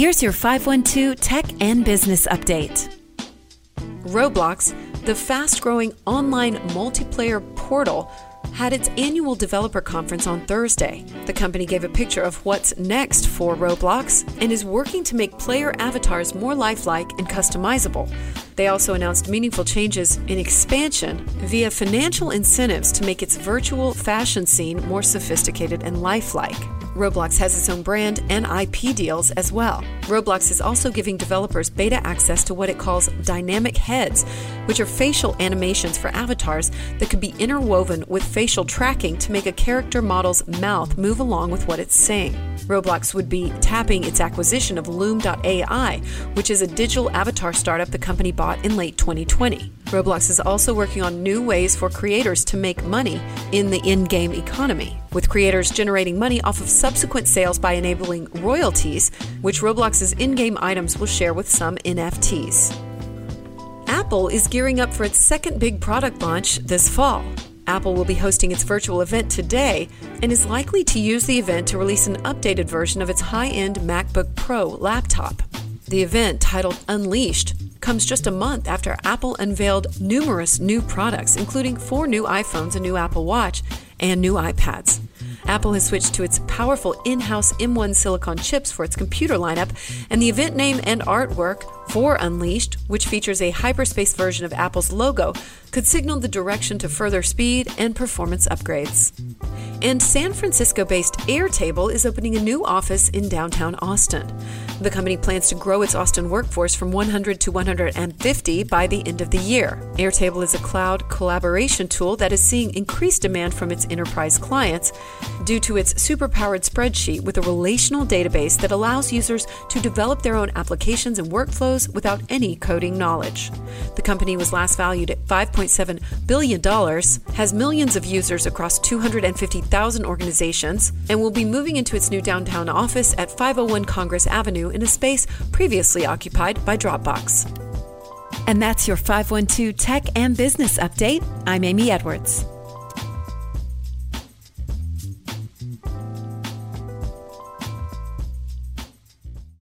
Here's your 512 Tech and Business Update. Roblox, the fast growing online multiplayer portal, had its annual developer conference on Thursday. The company gave a picture of what's next for Roblox and is working to make player avatars more lifelike and customizable. They also announced meaningful changes in expansion via financial incentives to make its virtual fashion scene more sophisticated and lifelike. Roblox has its own brand and IP deals as well. Roblox is also giving developers beta access to what it calls dynamic heads, which are facial animations for avatars that could be interwoven with facial tracking to make a character model's mouth move along with what it's saying. Roblox would be tapping its acquisition of Loom.ai, which is a digital avatar startup the company bought in late 2020. Roblox is also working on new ways for creators to make money in the in game economy, with creators generating money off of subsequent sales by enabling royalties, which Roblox's in game items will share with some NFTs. Apple is gearing up for its second big product launch this fall. Apple will be hosting its virtual event today and is likely to use the event to release an updated version of its high end MacBook Pro laptop. The event, titled Unleashed, comes just a month after Apple unveiled numerous new products, including four new iPhones, a new Apple Watch, and new iPads. Apple has switched to its powerful in house M1 silicon chips for its computer lineup, and the event name and artwork for Unleashed, which features a hyperspace version of Apple's logo, could signal the direction to further speed and performance upgrades. And San Francisco based Airtable is opening a new office in downtown Austin. The company plans to grow its Austin workforce from 100 to 150 by the end of the year. Airtable is a cloud collaboration tool that is seeing increased demand from its enterprise clients due to its superpowered spreadsheet with a relational database that allows users to develop their own applications and workflows without any coding knowledge. The company was last valued at $5.7 billion, has millions of users across 250,000 organizations, and will be moving into its new downtown office at 501 Congress Avenue in a space previously occupied by Dropbox. And that's your 512 Tech and Business Update. I'm Amy Edwards.